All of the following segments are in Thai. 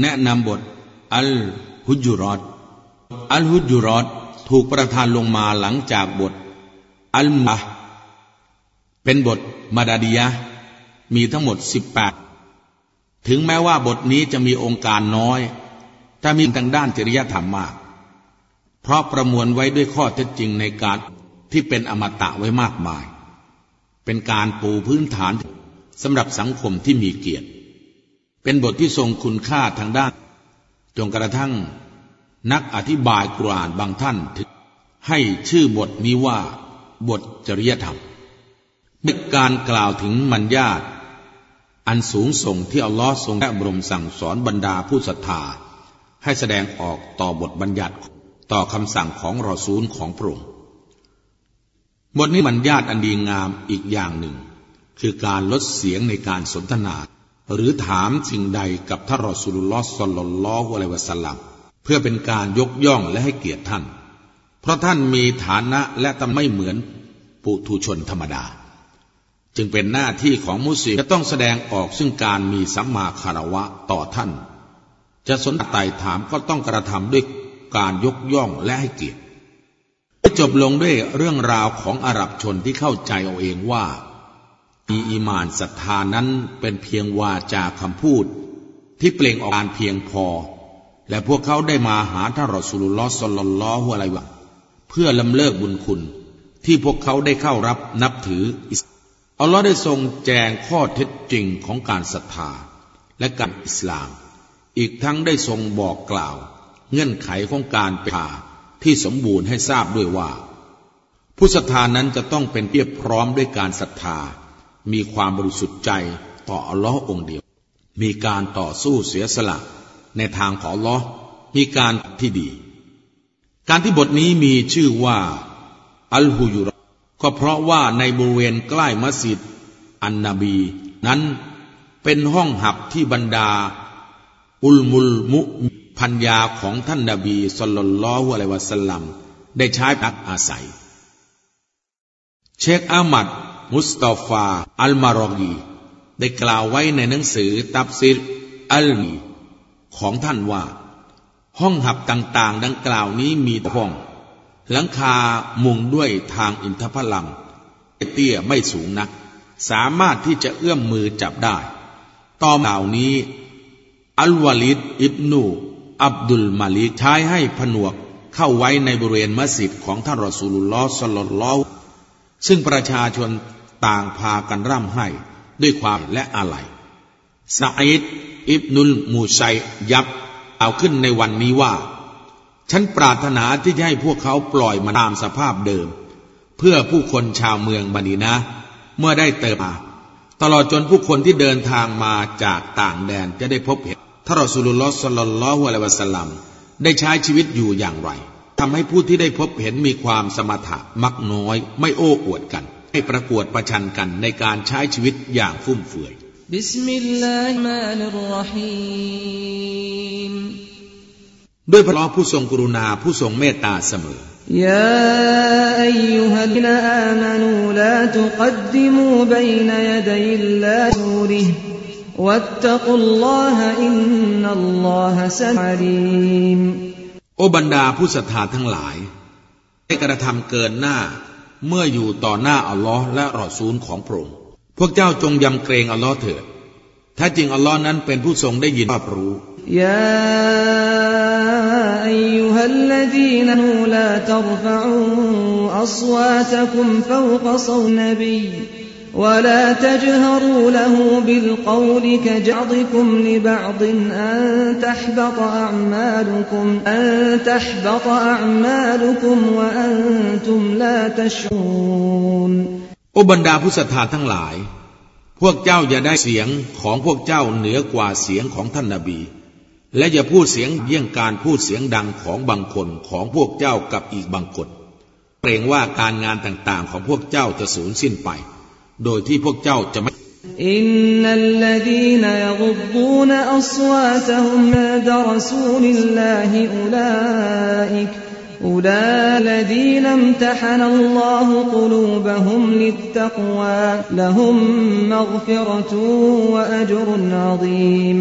แนะนำบท อัลฮุจุรอดอัลฮุจุรอดถูกประทานลงมาหลังจากบท อัลมาเป็นบทมาดาดียะมีทั้งหมด 18 ถึงแม้ว่าบทนี้จะมีองค์การน้อย แต่มีทางด้านจริยธรรมมาก เพราะประมวลไว้ด้วยข้อเท็จจริงในการที่เป็นอมตะไว้มากมาย เป็นการปูพื้นฐานสำหรับสังคมที่มีเกียรติ เป็นบทที่ทรงคุณค่าทางด้าน จนกระทั่ง นักอธิบายกุรานบางท่านถึงให้ชื่อบทนี้ว่า บทจริยธรรมเป็นการกล่าวถึงมัญญาตอันสูงส่งที่อัลลอฮ์ทรงแอบรมสั่งสอนบรรดาผู้ศรัทธา ให้แสดงออกต่อบทบัญญัติต่อคำสั่งของรอซูลของพระองค์บทนี้มัญญาตอันดีงามอีกอย่างหนึ่ง คือการลดเสียงในการสนทนา หรือถามสิ่งใดกับท่านรอสุลลอฮ์สลลัลลอฮุอะลัยวะสัลลัมเพื่อเป็นการยกย่องและให้เกียรติท่าน เพราะท่านมีฐานะและทำไม่เหมือนปุถุชนธรรมดา จึงเป็นหน้าที่ของมุสลิมจะต้องแสดงออกซึ่งการมีสัมมาคารวะต่อท่าน จะสนใจถามก็ต้องกระทำด้วยการยกย่องและให้เกียรติจบลงด้วยเรื่องราวของอาหรับชนที่เข้าใจเอาเองว่า มีอีมานศรัทธานั้นเป็นเพียงวาจาคำพูด ที่เปล่งออกการเพียงพอ และพวกเขาได้มาหาท่านรอสุลลอสลลลอฮุอะลัยวะเพื่อลำเลิกบุญคุณ ที่พวกเขาได้เข้ารับนับถืออิสอัลลอฮ์ได้ทรงแจงข้อเท็จจริงของการศรัทธาและการอิสลาม อีกทั้งได้ทรงบอกกล่าว เงื่อนไขของการไปผ่าที่สมบูรณ์ให้ทราบด้วยว่า ผู้ศรัทธานั้นจะต้องเป็นเพียบพร้อมด้วยการศรัทธา มีความบริสุทธิ์ใจต่ออัลลอฮ์องเดียว มีการต่อสู้เสียสละในทางของอัลลอฮ์มีการที่ดี การที่บทนี้มีชื่อว่า อัลฮุยุรก็เพราะว่าในบริเวณใกล้มัสยิด อันนบี นั้นเป็นห้องหับที่บรรดา อุลมุลมุพัญญาของท่านนาบีสลลัลลอฮุอะลัยวะสัลลัมได้ใช้พักอาศัย เชคอามัด มุสตอฟา อัลมารอกีได้กล่าวไว้ในหนังสือตับซิรอัลมีของท่านว่า ห้องหับต่างๆ ดังกล่าวนี้มีห้อง หลังคามุงด้วยทางอินทผลัมเตี้ยไม่สูงนัก สามารถที่จะเอื้อมมือจับได้ ต่อเหล่านี้ อัลวาลิดอิบนู อับดุลมาลิกใช้ให้ผนวกเข้าไว้ในบริเวณมัสยิดของท่านรอสูลุลลอฮ์สลลลอซึ่งประชาชน ต่างพากันร่ำให้ด้วยความและอะไรซาอิดอิบนุลมูไซยับเอาขึ้นในวันนี้ว่า ฉันปรารถนาที่จะให้พวกเขาปล่อยมาตามสภาพเดิม เพื่อผู้คนชาวเมืองบันีนะ เมื่อได้เติบมาตลอดจนผู้คนที่เดินทางมาจากต่างแดนจะได้พบเห็นท่านรอสุลลอฮ์สลลัลลอฮุอะลัยวะสัลลัมได้ใช้ชีวิตอยู่อย่างไรทำให้ผู้ที่ได้พบเห็นมีความสมถะมักน้อยไม่โอ้อวดกัน ให้ประกวดประชันกันในการใช้ชีวิตอย่างฟุ่มเฟือยบิสมิลลาฮิมานิรรฮีมด้วยพระผู้ทรงกรุณาผู้ทรงเมตตาเสมอยาอัยยุฮัลลอามานูลาตุกัดดิมูบัยนยดัยลลาฮูริห์ واتقوا الله إن الله سميع โอบรรดาผู้ศรัทธาทั้งหลายได้กระทำเกินหน้า เมื่ออยู่ต่อหน้าอัลลอฮ์และรอซูลของพระองค์ พวกเจ้าจงยำเกรงอัลลอฮ์เถิด ถ้าจริงอัลลอฮ์นั้นเป็นผู้ทรงได้ยินรอบรู้ยาอัยฮัลลดีนนูลาตรฟะอูอัศวาตคุมฟวกซนบี ولا تجهروا له بالقول كجعضكم لبعض أن تحبط أعمالكم أن تحبط أعمالكم وأنتم لا تشعرون โอบรรดาผู้ศรัทธาทั้งหลาย พวกเจ้าอย่าได้เสียงของพวกเจ้าเหนือกว่าเสียงของท่านนาบี และอย่าพูดเสียงเยี่ยงการพูดเสียงดังของบางคนของพวกเจ้ากับอีกบางคนเกรงว่าการงานต่างๆของพวกเจ้าจะสูญสิ้นไป โดยที่พวกเจ้าจะไม่อินนัลลดีนยกบูนอัศวาตฮุมนดรสูลิลลาฮิอุลาอิกอุลาลดีนัมตหนัลลอฮุกลูบะฮุมลิตตักวาละฮุมมัฆฟิรตุวะอัจรุนอาซีม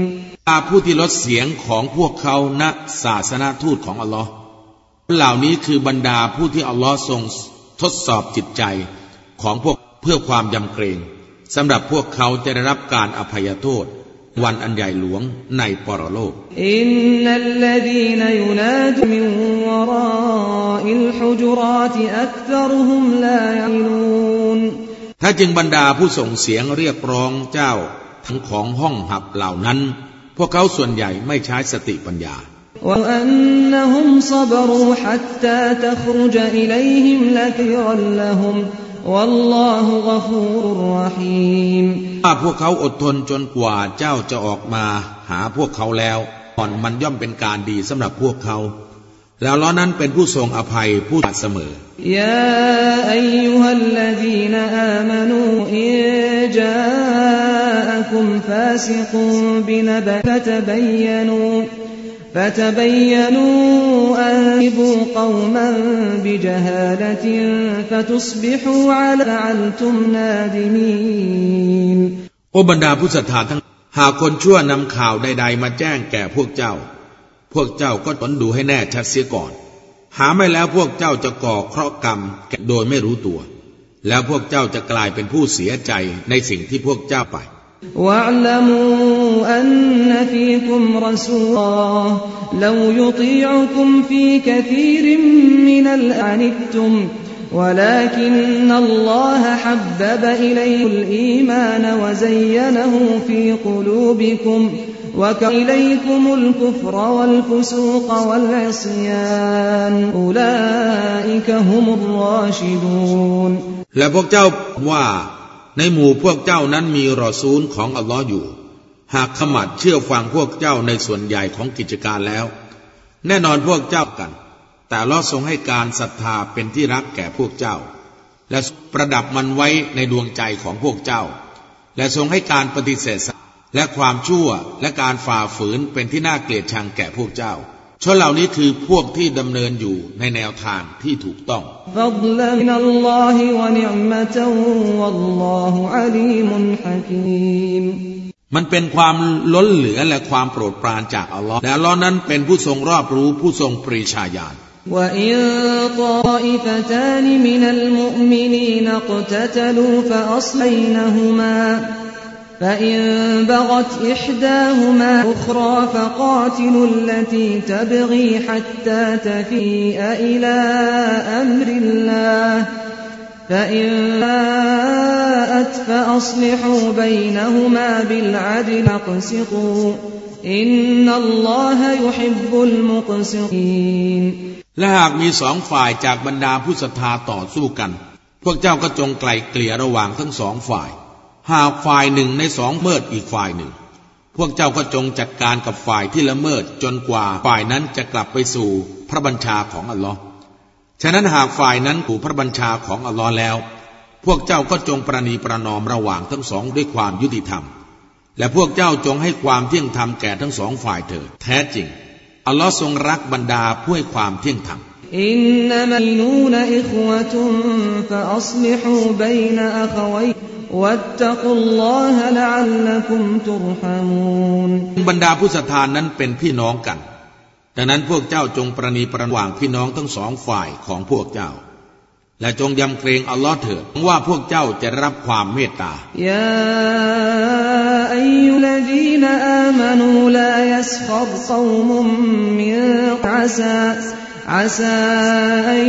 ผู้ที่ลดเสียงของพวกเขาณศาสนาทูตของอัลลอฮ์เหล่านี้คือบรรดาผู้ที่อัลลอฮ์ทรงทดสอบจิตใจของพวก เพื่อความยำเกรงสำหรับพวกเขาจะได้รับการอภัยโทษ วันอันใหญ่หลวงในปรโลกอินนัลลดีนยุนาดมิวราอิลฮุจราตอักตรุฮุมลายลูนถ้าจึงบรรดาผู้ส่งเสียงเรียกร้องเจ้าทั้งของห้องหับเหล่านั้น พวกเขาส่วนใหญ่ไม่ใช้สติปัญญา وأنهم صبروا حتى تخرج إليهم لخيرا لهم والله غفور رحيم ถ้าพวกเขาอดทนจนกว่าเจ้าจะออกมาหาพวกเขาแล้วก่อนมันย่อมเป็นการดีสำหรับพวกเขา แล้วล้อนั้นเป็นผู้ทรงอภัยผู้ตัดเสมอยาอายุฮัลลดีนอามานูอิจาอัคุมฟาสิกุบินบะฟะตบัยนู فتبينوا أن تبوا قوما بجهالة فتصبحوا على فعلتم نادمين โอบรรดาผู้ศรัทธาทั้งหากคนชั่วนำข่าวใดๆมาแจ้งแก่พวกเจ้า พวกเจ้าก็ตนดูให้แน่ชัดเสียก่อน หาไม่แล้วพวกเจ้าจะก่อเคราะห์กรรมโดยไม่รู้ตัว แล้วพวกเจ้าจะกลายเป็นผู้เสียใจในสิ่งที่พวกเจ้าไป واعلموا أن فيكم رسولا لو يطيعكم في كثير من الأعنتم ولكن الله حبب إليه الإيمان وزينه في قلوبكم وكإليكم الكفر والفسوق والعصيان أولئك هم الراشدون และพวกเจ้าว่า ในหมู่พวกเจ้านั้นมีรอซูลของอัลลอฮ์อยู่ หากขมัดเชื่อฟังพวกเจ้าในส่วนใหญ่ของกิจการแล้ว แน่นอนพวกเจ้ากัน แต่ลอทรงให้การศรัทธาเป็นที่รักแก่พวกเจ้า และประดับมันไว้ในดวงใจของพวกเจ้า และทรงให้การปฏิเสธและความชั่วและการฝ่าฝืนเป็นที่น่าเกลียดชังแก่พวกเจ้า ชนเหล่านี้คือพวกที่ดำเนินอยู่ในแนวทางที่ถูกต้อง มันเป็นความล้นเหลือและความโปรดปรานจากอัลลอฮ์และอัลลอฮ์นั้นเป็นผู้ทรงรอบรู้ผู้ทรงปริชาญาณ وإن طائفتان من المؤمنين اقتتلوا فأصلينهما فإن بغت إحداهما أخرى فقاتلوا التي تبغي حتى تفيء إلى أمر الله فإن باءت فأصلحوا بينهما بالعدل اقسطوا إن الله يحب المقسطين และหากมีสองฝ่ายจากบรรดาผู้ศรัทธาต่อสู้กัน พวกเจ้าก็จงไกลเกลี่ยระหว่างทั้งสองฝ่าย หากฝ่ายหนึ่งในสองเมิดอีกฝ่ายหนึ่ง พวกเจ้าก็จงจัดการกับฝ่ายที่ละเมิดจนกว่าฝ่ายนั้นจะกลับไปสู่พระบัญชาของอัลลอฮ์ฉะนั้นหากฝ่ายนั้นถูกพระบัญชาของอัลลอฮ์แล้ว พวกเจ้าก็จงประนีประนอมระหว่างทั้งสองด้วยความยุติธรรม และพวกเจ้าจงให้ความเที่ยงธรรมแก่ทั้งสองฝ่ายเถิดแท้จริง อัลลอฮ์ทรงรักบรรดาผู้ให้ความเที่ยงธรรมอินนัมันูนอิควะตุนฟะอัศลิฮูบัยนอะควัย واتقوا الله لعلكم ترحمون บรรดาผู้ศรัทธานั้นเป็นพี่น้องกัน ดังนั้นพวกเจ้าจงประนีประนว่างพี่น้องทั้งสองฝ่ายของพวกเจ้า และจงยำเกรงอัลลอฮ์เถิดว่าพวกเจ้าจะรับความเมตตายาอายุลดีนอามานูลายัสขบกวมุมมินอาซาอาซาอัน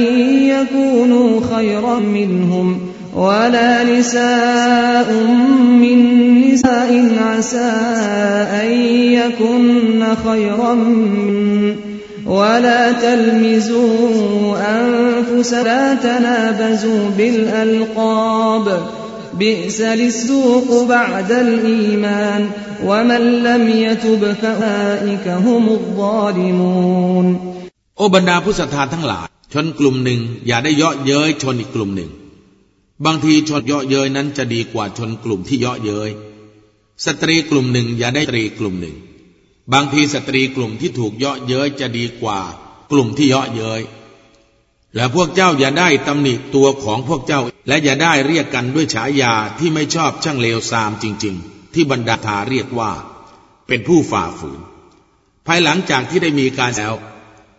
ยกูนูขัยรมินหุม ولا نساء من نساء عسى أن يكن خيرا من ولا تلمزوا أنفس لا تنابزوا بالألقاب بئس للسوق بعد الإيمان ومن لم يتب فأولئك هم الظالمون โอบรรดาผู้ศรัทธาทั้งหลายชนกลุ่มหนึ่งอย่าได้เยาะเย้ยชนอีกกลุ่มหนึ่ง บางทีชนเยาะเย้ยนั้นจะดีกว่าชนกลุ่มที่เยาะเย้ยสตรีกลุ่มหนึ่งอย่าได้ตรีกลุ่มหนึ่ง บางทีสตรีกลุ่มที่ถูกเยาะเย้ยจะดีกว่า กลุ่มที่เยาะเย้ยและพวกเจ้าอย่าได้ตำหนิตัวของพวกเจ้า และอย่าได้เรียกกันด้วยฉายาที่ไม่ชอบช่างเลวทรามจริง ๆ ที่บรรดาทาเรียกว่า เป็นผู้ฝ่าฝืน ภายหลังจากที่ได้มีการแล้ว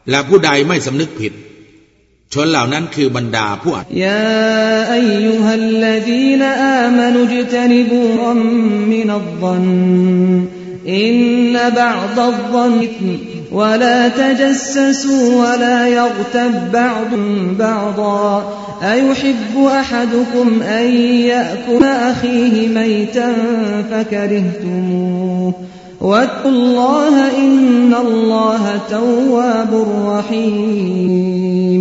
และผู้ใดไม่สำนึกผิด ชนเหล่านั้นคือบรรดาผู้อัด ยาอายุฮัลลดีนอามานุจตนิบูรัมมินัลซันอินนบะดอัลซัน ولا تجسسوا ولا يغتب بعض بعضا أيحب أحدكم أن يأكل أخيه ميتا فكرهتموه واتقوا الله إن الله تواب رحيم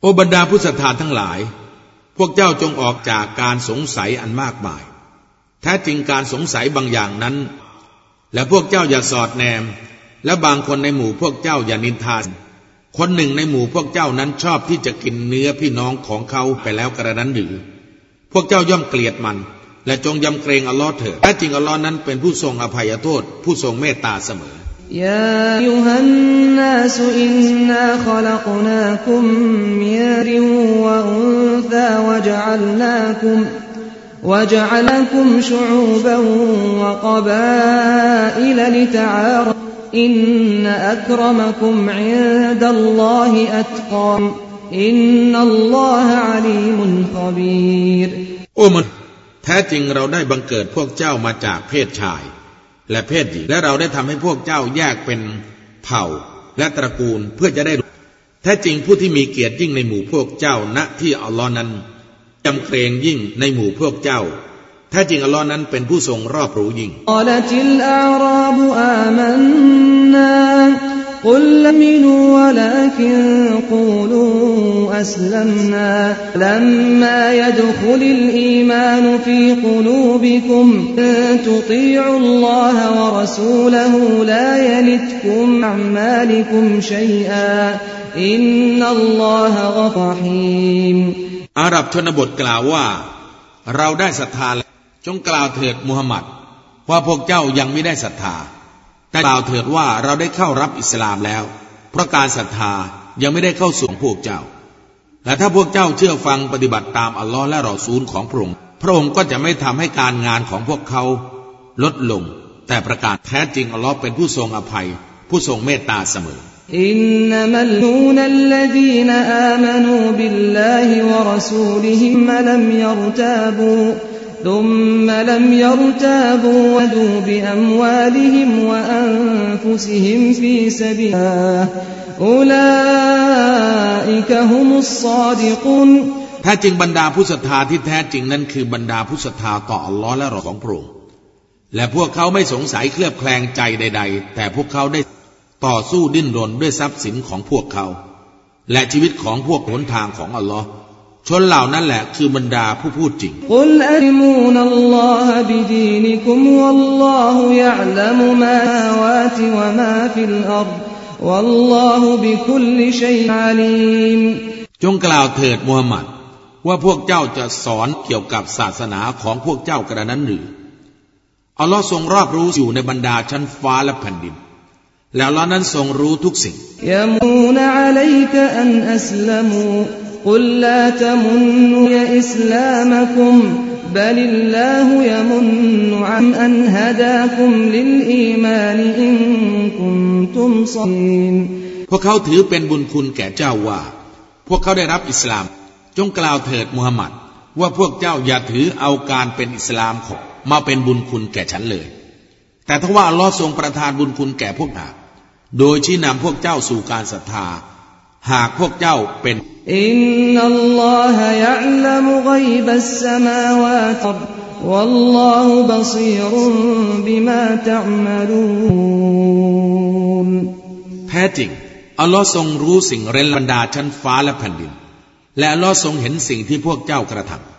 โอบรรดาผู้ศรัทธาทั้งหลาย พวกเจ้าจงออกจากการสงสัยอันมากมาย แท้จริงการสงสัยบางอย่างนั้น และพวกเจ้าอย่าสอดแนม และบางคนในหมู่พวกเจ้าอย่านินทาคนหนึ่งในหมู่พวกเจ้านั้นชอบที่จะกินเนื้อพี่น้องของเขาไปแล้วกระนั้นหรือ พวกเจ้าย่อมเกลียดมัน และจงยำเกรงอัลลอฮ์เถิดแท้จริงอัลลอฮ์นั้นเป็นผู้ทรงอภัยโทษ ผู้ทรงเมตตาเสมอ ยายุฮันนาสอินนาขลักนาคุมมิริวะอุนซาวะจัลนาคุม وجعلكم شعوبا وقبائل لتعارفوا อินนอัครมคุมอินดัลลอฮิอัตกามอินนัลลอฮะอาลีมุนขบีรโอ้มันแท้จริงเราได้บังเกิดพวกเจ้ามาจากเพศชาย และเพศหญิงและเราได้ทำให้พวกเจ้าแยกเป็นเผ่าและตระกูลเพื่อจะได้แท้จริงผู้ที่มีเกียรติยิ่งในหมู่พวกเจ้าณที่อัลลอฮ์นั้นจำเกรงยิ่งในหมู่พวกเจ้าแท้จริงอัลลอฮ์นั้นเป็นผู้ทรงรอบรู้ยิ่ง قل لمنوا ولكن قولوا أسلمنا لما يدخل الإيمان في قلوبكم إن تطيعوا الله ورسوله لا يلتكم أعمالكم شيئا إن الله غفور رحيم อาหรับชนบทกล่าวว่า เราได้ศรัทธาจงกล่าวเถิดมูฮัมหมัดว่าพวกเจ้ายังไม่ได้ศรัทธา แต่กล่าวเถิดว่าเราได้เข้ารับอิสลามแล้ว เพราะการศรัทธายังไม่ได้เข้าสู่พวกเจ้า และถ้าพวกเจ้าเชื่อฟังปฏิบัติตามอัลลอฮ์และรอซูลของพระองค์พระองค์ก็จะไม่ทำให้การงานของพวกเขา ลดลง แต่ประกาศแท้จริงอัลลอฮ์เป็นผู้ทรงอภัย ผู้ทรงเมตตาเสมออินนัมัลลูนัลลดีนอามานูบิลลาฮิวะรสูลิฮิมลัมยรตาบู ثم لم يرتابوا ودوا بأموالهم وأنفسهم في سبيل الله أولئك هم الصادقون แท้จริงบรรดาผู้ศรัทธาที่แท้จริงนั้นคือบรรดาผู้ศรัทธาต่ออัลลอฮ์และรอของพระองค์และพวกเขาไม่สงสัยเคลือบแคลงใจใด ๆ แต่พวกเขาได้ต่อสู้ดิ้นรนด้วยทรัพย์สินของพวกเขา และชีวิตของพวกหนทางของอัลลอฮ์ ชนเหล่านั้นแหละคือบรรดาผู้พูดจริงقل أتعلمون الله بدينكم والله يعلم ما في السماوات وما في الأرضวัลลอฮุบิคุลชัยอาลีมจงกล่าวเถิดมูฮัมหมัด ว่าพวกเจ้าจะสอนเกี่ยวกับศาสนาของพวกเจ้ากระนั้นหรืออัลลอฮ์ทรงรอบรู้อยู่ในบรรดาชั้นฟ้าและแผ่นดินแล้วอัลลอฮ์นั้นทรงรู้ทุกสิ่งยามูนอะลัยกะอันอัสลมู قل لا تمنوا إسلامكم بل الله يمن عن أن هداكم للإيمان إن كنتم صادقين พวกเขาถือเป็นบุญคุณแก่เจ้าว่า พวกเขาได้รับอิสลาม จงกล่าวเถิดมูฮัมหมัด ว่าพวกเจ้าอย่าถือเอาการเป็นอิสลามของมาเป็นบุญคุณแก่ฉันเลย แต่ถ้าว่าอัลลอฮ์ทรงประทานบุญคุณแก่พวกเราโดยชี้นำพวกเจ้าสู่การศรัทธา หากพวกเจ้าเป็นอินนัลลอฮะยะลัมฆอยบัสสมาวาตวัลลอฮุบซีรุบิมาตะมะลูนแท้จริง อัลลอฮ์ทรงรู้สิ่งเร้นบรรดาชั้นฟ้าและแผ่นดิน และอัลลอฮ์ทรงเห็นสิ่งที่พวกเจ้ากระทำ